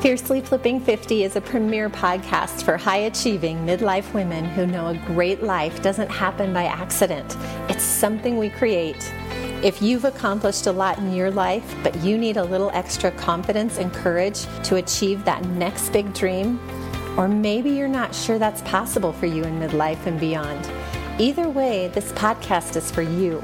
Fiercely Flipping 50 is a premier podcast for high achieving midlife women who know a great life doesn't happen by accident. It's something we create. If you've accomplished a lot in your life, but you need a little extra confidence and courage to achieve that next big dream, or maybe you're not sure that's possible for you in midlife and beyond, either way, this podcast is for you.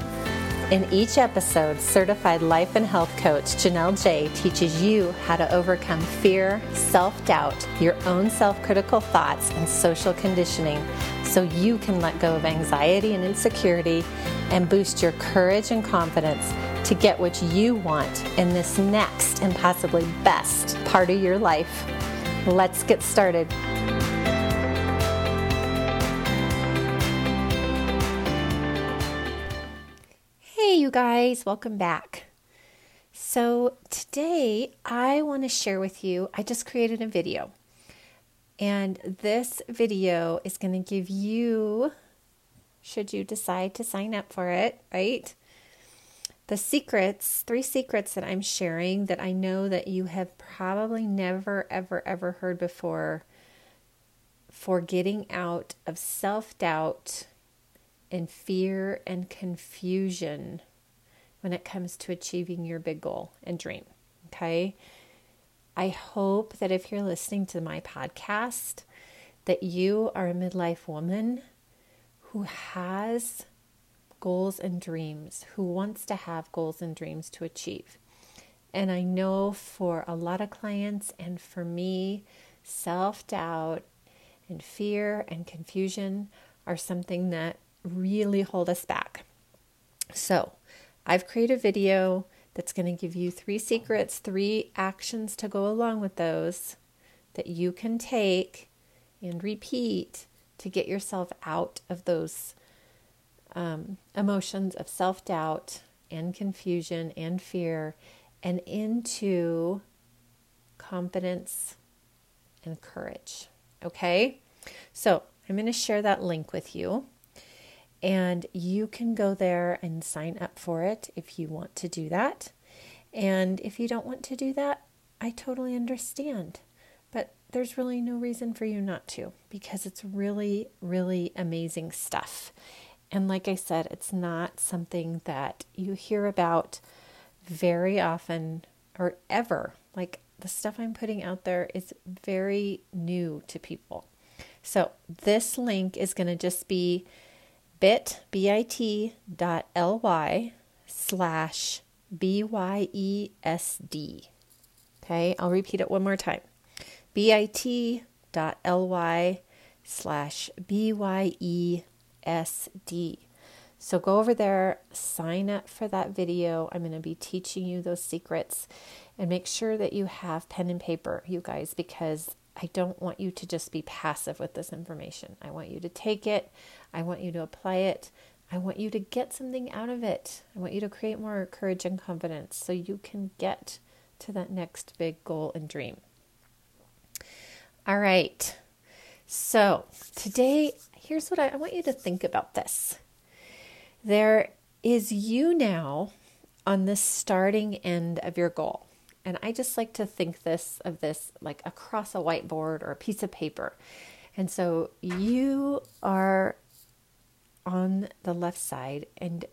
In each episode, certified life and health coach Janelle Jai teaches you how to overcome fear, self doubt, your own self critical thoughts, and social conditioning so you can let go of anxiety and insecurity and boost your courage and confidence to get what you want in this next and possibly best part of your life. Let's get started. Guys, welcome back. So, today I want to share with you, I just created a video. And this video is going to give you, should you decide to sign up for it, right? The secrets, three secrets that I'm sharing that I know that you have probably never, ever, ever heard before for getting out of self doubt and fear and confusion when it comes to achieving your big goal and dream. Okay. I hope that if you're listening to my podcast, that you are a midlife woman who has goals and dreams, who wants to have goals and dreams to achieve. And I know for a lot of clients and for me, self doubt and fear and confusion are something that really hold us back. So, I've created a video that's going to give you three secrets, three actions to go along with those that you can take and repeat to get yourself out of those um, emotions of self doubt and confusion and fear and into confidence and courage. Okay? So I'm going to share that link with you. And you can go there and sign up for it if you want to do that. And if you don't want to do that, I totally understand. But there's really no reason for you not to because it's really, really amazing stuff. And like I said, it's not something that you hear about very often or ever. Like the stuff I'm putting out there is very new to people. So this link is going to just be bit, B-I-T dot L-Y slash B-Y-E-S-D. Okay, I'll repeat it one more time. B-I-T dot L-Y slash B-Y-E-S-D. So go over there, sign up for that video. I'm going to be teaching you those secrets and make sure that you have pen and paper, you guys, because I don't want you to just be passive with this information. I want you to take it. I want you to apply it. I want you to get something out of it. I want you to create more courage and confidence so you can get to that next big goal and dream. All right. So, today, here's what I, I want you to think about this. There is you now on the starting end of your goal. And I just like to think this of this like across a whiteboard or a piece of paper. And so you are on the left side and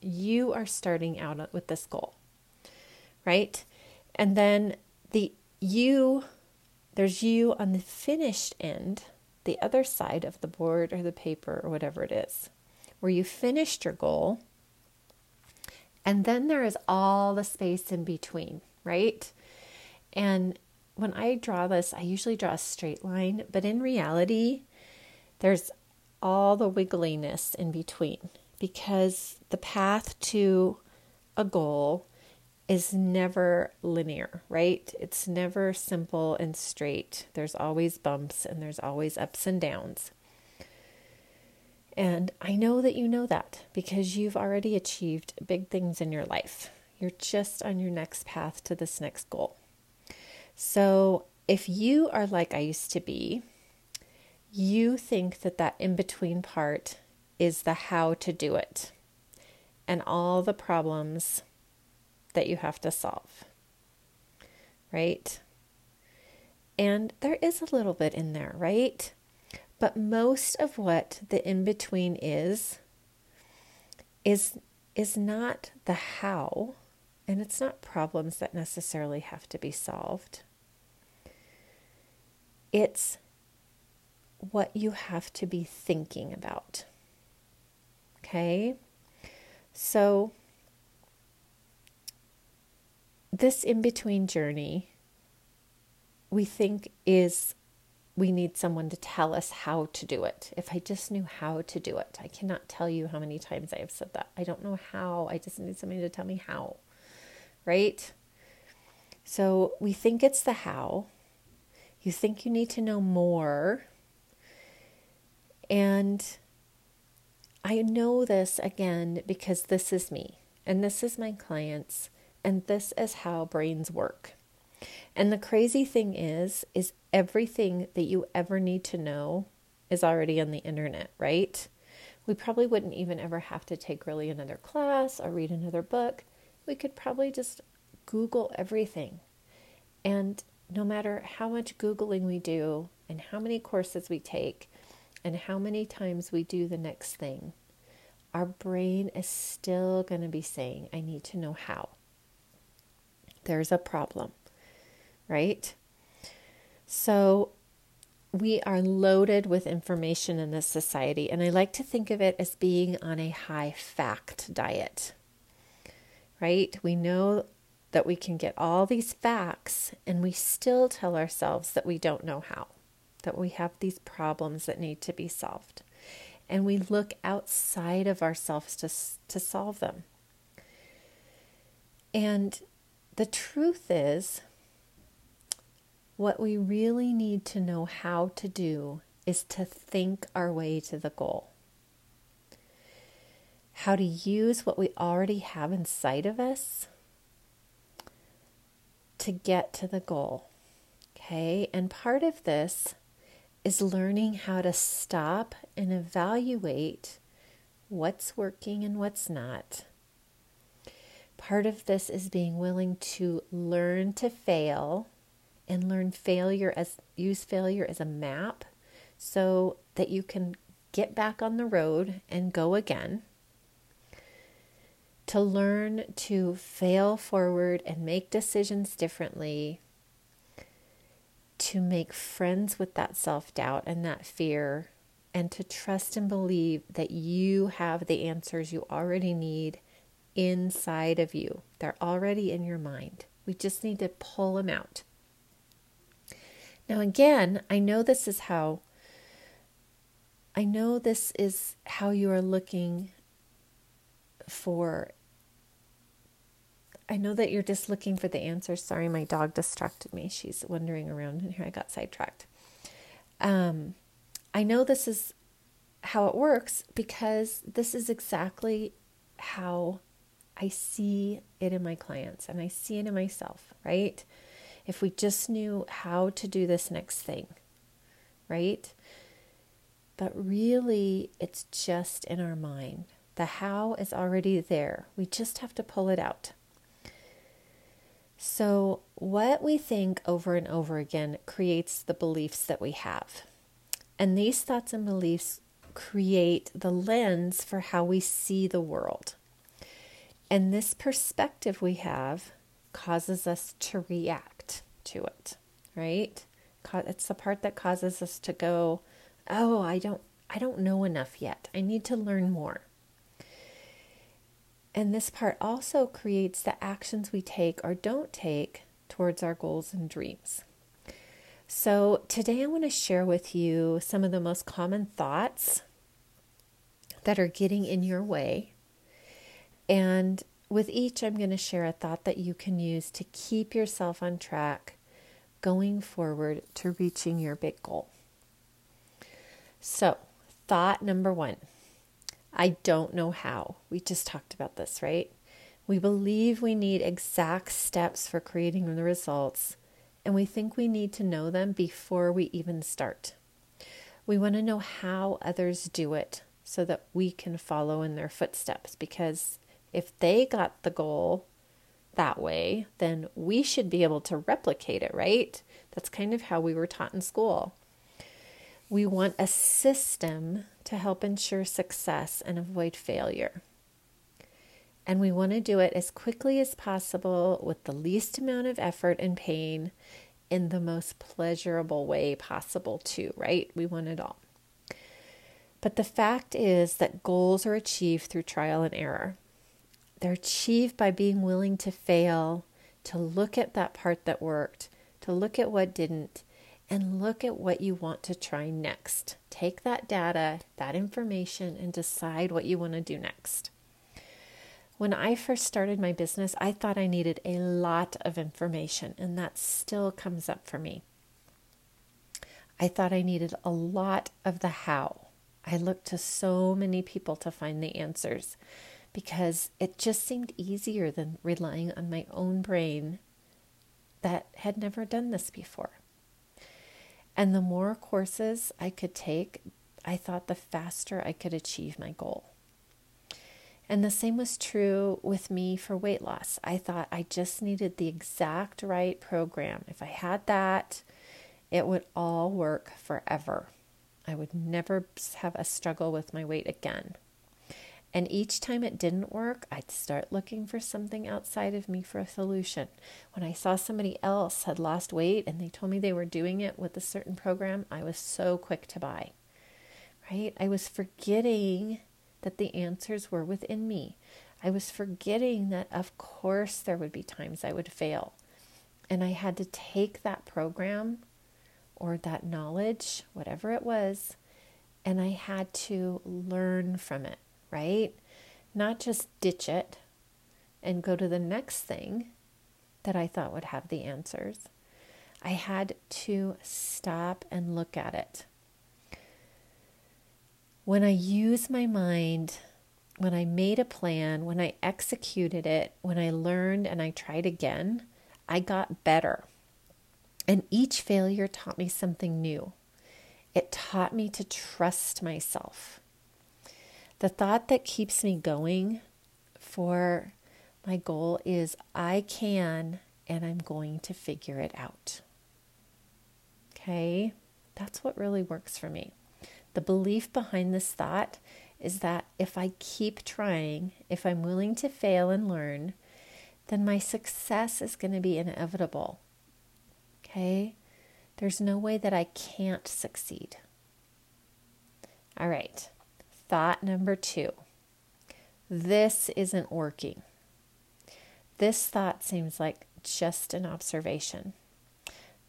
you are starting out with this goal, right? And then the you, there's you on the finished end, the other side of the board or the paper or whatever it is, where you finished your goal. And then there is all the space in between, right? And when I draw this, I usually draw a straight line, but in reality, there's all the wiggliness in between because the path to a goal is never linear, right? It's never simple and straight. There's always bumps and there's always ups and downs. And I know that you know that because you've already achieved big things in your life. You're just on your next path to this next goal. So, if you are like I used to be, you think that that in between part is the how to do it and all the problems that you have to solve. Right? And there is a little bit in there, right? But most of what the in between is, is, is not the how, and it's not problems that necessarily have to be solved. It's what you have to be thinking about. Okay? So, this in between journey, we think is we need someone to tell us how to do it. If I just knew how to do it, I cannot tell you how many times I have said that. I don't know how. I just need somebody to tell me how. Right? So we think it's the how. You think you need to know more. And I know this again because this is me and this is my clients and this is how brains work. And the crazy thing is is everything that you ever need to know is already on the internet, right? We probably wouldn't even ever have to take really another class or read another book. We could probably just Google everything. And no matter how much Googling we do and how many courses we take and how many times we do the next thing, our brain is still going to be saying, I need to know how there's a problem, right? So we are loaded with information in this society, and I like to think of it as being on a high fact diet, right? We know that we can get all these facts, and we still tell ourselves that we don't know how, that we have these problems that need to be solved. And we look outside of ourselves to, to solve them. And the truth is, what we really need to know how to do is to think our way to the goal. How to use what we already have inside of us to get to the goal. Okay, and part of this is learning how to stop and evaluate what's working and what's not Part of this is being willing to learn to fail and learn failure as use failure as a map so that you can get back on the road and go again. To learn to fail forward and make decisions differently, to make friends with that self doubt and that fear, and to trust and believe that you have the answers you already need inside of you. They're already in your mind. We just need to pull them out. Now, again, I know this is how. I know this is how you are looking for. I know that you're just looking for the answers. Sorry, my dog distracted me. She's wandering around, and here I got sidetracked. Um, I know this is how it works because this is exactly how I see it in my clients and I see it in myself, right? If we just knew how to do this next thing, right? But really, it's just in our mind. The how is already there. We just have to pull it out. So, what we think over and over again creates the beliefs that we have. And these thoughts and beliefs create the lens for how we see the world. And this perspective we have causes us to react to it, right? It's the part that causes us to go, "Oh, I don't I don't know enough yet. I need to learn more." And this part also creates the actions we take or don't take towards our goals and dreams. So, today I want to share with you some of the most common thoughts that are getting in your way and with each, I'm going to share a thought that you can use to keep yourself on track going forward to reaching your big goal. So, thought number one I don't know how. We just talked about this, right? We believe we need exact steps for creating the results, and we think we need to know them before we even start. We want to know how others do it so that we can follow in their footsteps because if they got the goal that way, then we should be able to replicate it, right? That's kind of how we were taught in school. We want a system to help ensure success and avoid failure. And we want to do it as quickly as possible with the least amount of effort and pain in the most pleasurable way possible, too, right? We want it all. But the fact is that goals are achieved through trial and error. They're achieved by being willing to fail, to look at that part that worked, to look at what didn't, and look at what you want to try next. Take that data, that information, and decide what you want to do next. When I first started my business, I thought I needed a lot of information, and that still comes up for me. I thought I needed a lot of the how. I looked to so many people to find the answers because it just seemed easier than relying on my own brain that had never done this before. And the more courses I could take, I thought the faster I could achieve my goal. And the same was true with me for weight loss. I thought I just needed the exact right program. If I had that, it would all work forever. I would never have a struggle with my weight again. And each time it didn't work, I'd start looking for something outside of me for a solution. When I saw somebody else had lost weight and they told me they were doing it with a certain program, I was so quick to buy. Right? I was forgetting that the answers were within me. I was forgetting that, of course, there would be times I would fail. And I had to take that program or that knowledge, whatever it was, and I had to learn from it right? Not just ditch it and go to the next thing that I thought would have the answers. I had to stop and look at it. When I use my mind, when I made a plan, when I executed it, when I learned and I tried again, I got better. And each failure taught me something new. It taught me to trust myself. The thought that keeps me going for my goal is I can and I'm going to figure it out. Okay, that's what really works for me. The belief behind this thought is that if I keep trying, if I'm willing to fail and learn, then my success is going to be inevitable. Okay? There's no way that I can't succeed. All right. Thought number two this isn't working. This thought seems like just an observation,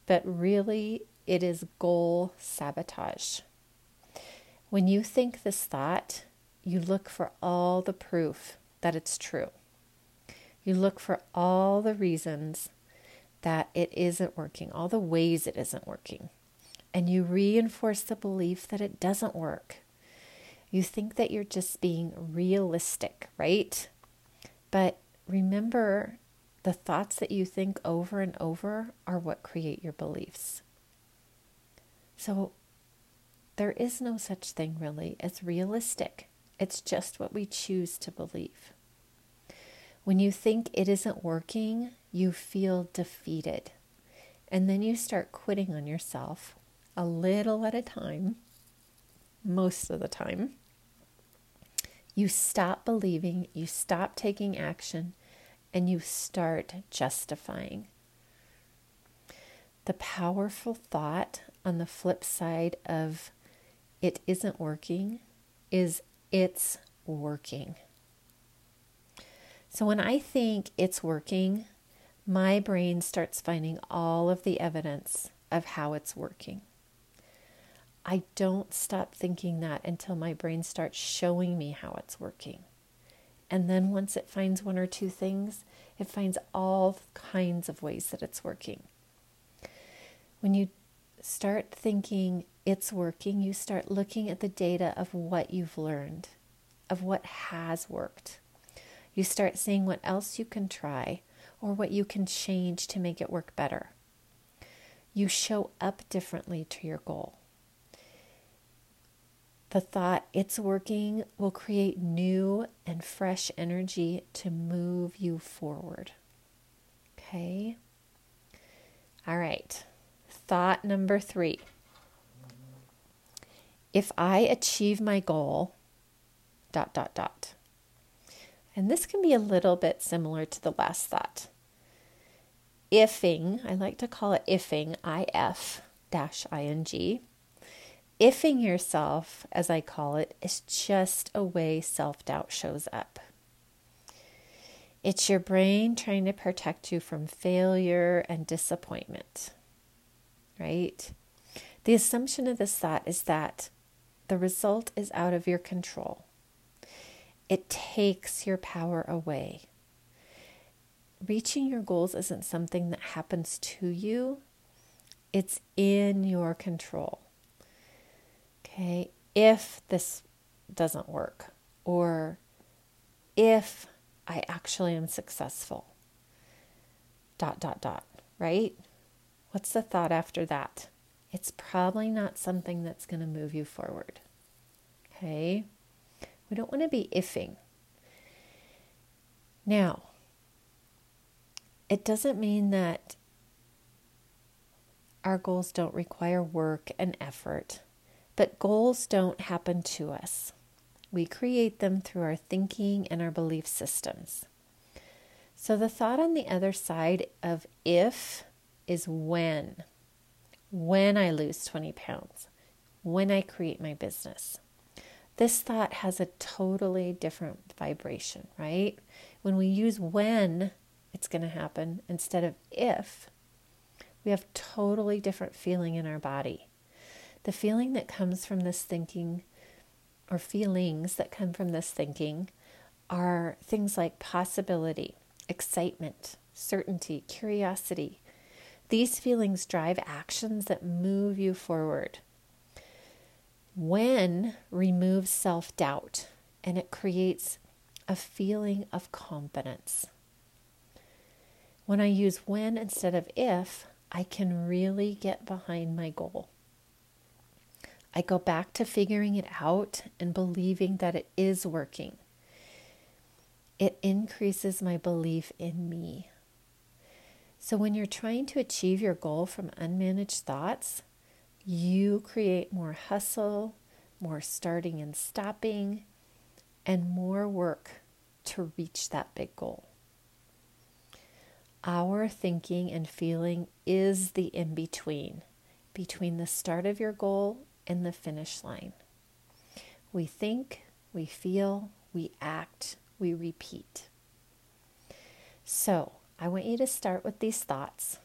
but really it is goal sabotage. When you think this thought, you look for all the proof that it's true. You look for all the reasons that it isn't working, all the ways it isn't working. And you reinforce the belief that it doesn't work you think that you're just being realistic, right? But remember, the thoughts that you think over and over are what create your beliefs. So there is no such thing really as realistic. It's just what we choose to believe. When you think it isn't working, you feel defeated. And then you start quitting on yourself a little at a time most of the time. You stop believing, you stop taking action, and you start justifying. The powerful thought on the flip side of it isn't working is it's working. So when I think it's working, my brain starts finding all of the evidence of how it's working. I don't stop thinking that until my brain starts showing me how it's working. And then once it finds one or two things, it finds all kinds of ways that it's working. When you start thinking it's working, you start looking at the data of what you've learned, of what has worked. You start seeing what else you can try or what you can change to make it work better. You show up differently to your goal. The thought, it's working, will create new and fresh energy to move you forward. Okay. All right. Thought number three. If I achieve my goal, dot, dot, dot. And this can be a little bit similar to the last thought. Ifing, I like to call it ifing, if dash ing. Ifing yourself, as I call it, is just a way self doubt shows up. It's your brain trying to protect you from failure and disappointment, right? The assumption of this thought is that the result is out of your control. It takes your power away. Reaching your goals isn't something that happens to you, it's in your control. Okay, if this doesn't work, or if I actually am successful, dot, dot, dot, right? What's the thought after that? It's probably not something that's going to move you forward. Okay? We don't want to be ifing. Now, it doesn't mean that our goals don't require work and effort, but goals don't happen to us. We create them through our thinking and our belief systems. So the thought on the other side of if is when. When I lose 20 pounds, when I create my business. This thought has a totally different vibration, right? When we use when it's going to happen instead of if, we have totally different feeling in our body. The feeling that comes from this thinking or feelings that come from this thinking are things like possibility, excitement, certainty, curiosity. These feelings drive actions that move you forward. When removes self doubt and it creates a feeling of confidence. When I use when instead of if, I can really get behind my goal. I go back to figuring it out and believing that it is working. It increases my belief in me. So, when you're trying to achieve your goal from unmanaged thoughts, you create more hustle, more starting and stopping, and more work to reach that big goal. Our thinking and feeling is the in between, between the start of your goal and the finish line. We think, we feel, we act, we repeat. So, I want you to start with these thoughts.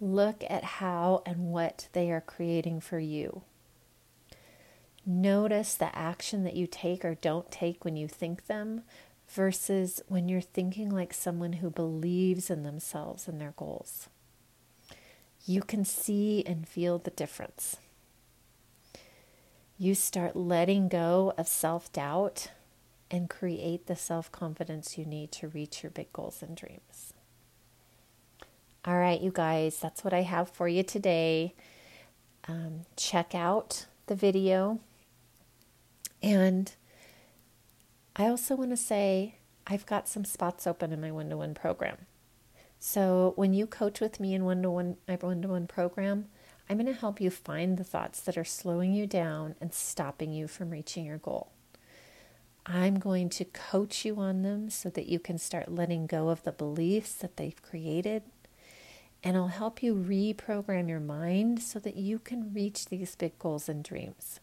Look at how and what they are creating for you. Notice the action that you take or don't take when you think them versus when you're thinking like someone who believes in themselves and their goals. You can see and feel the difference. You start letting go of self doubt and create the self confidence you need to reach your big goals and dreams. All right, you guys, that's what I have for you today. Um, check out the video. And I also want to say I've got some spots open in my one to one program. So when you coach with me in one to one my one to one program, I'm going to help you find the thoughts that are slowing you down and stopping you from reaching your goal. I'm going to coach you on them so that you can start letting go of the beliefs that they've created. And I'll help you reprogram your mind so that you can reach these big goals and dreams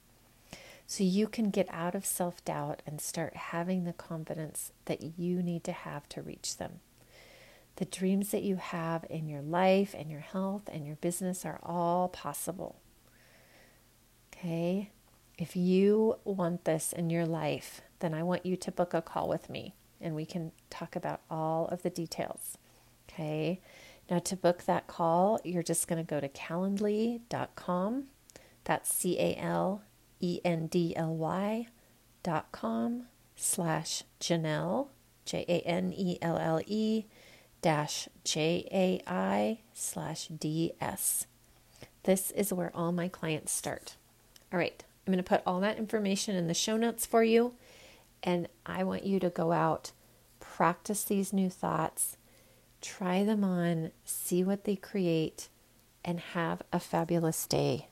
so you can get out of self doubt and start having the confidence that you need to have to reach them. The dreams that you have in your life and your health and your business are all possible. Okay? If you want this in your life, then I want you to book a call with me and we can talk about all of the details. Okay? Now, to book that call, you're just going to go to calendly.com. That's C A L E N D L Y dot com slash Janelle, J A N E L L E dash J A I slash D S. This is where all my clients start. All right, I'm going to put all that information in the show notes for you. And I want you to go out, practice these new thoughts, try them on, see what they create, and have a fabulous day.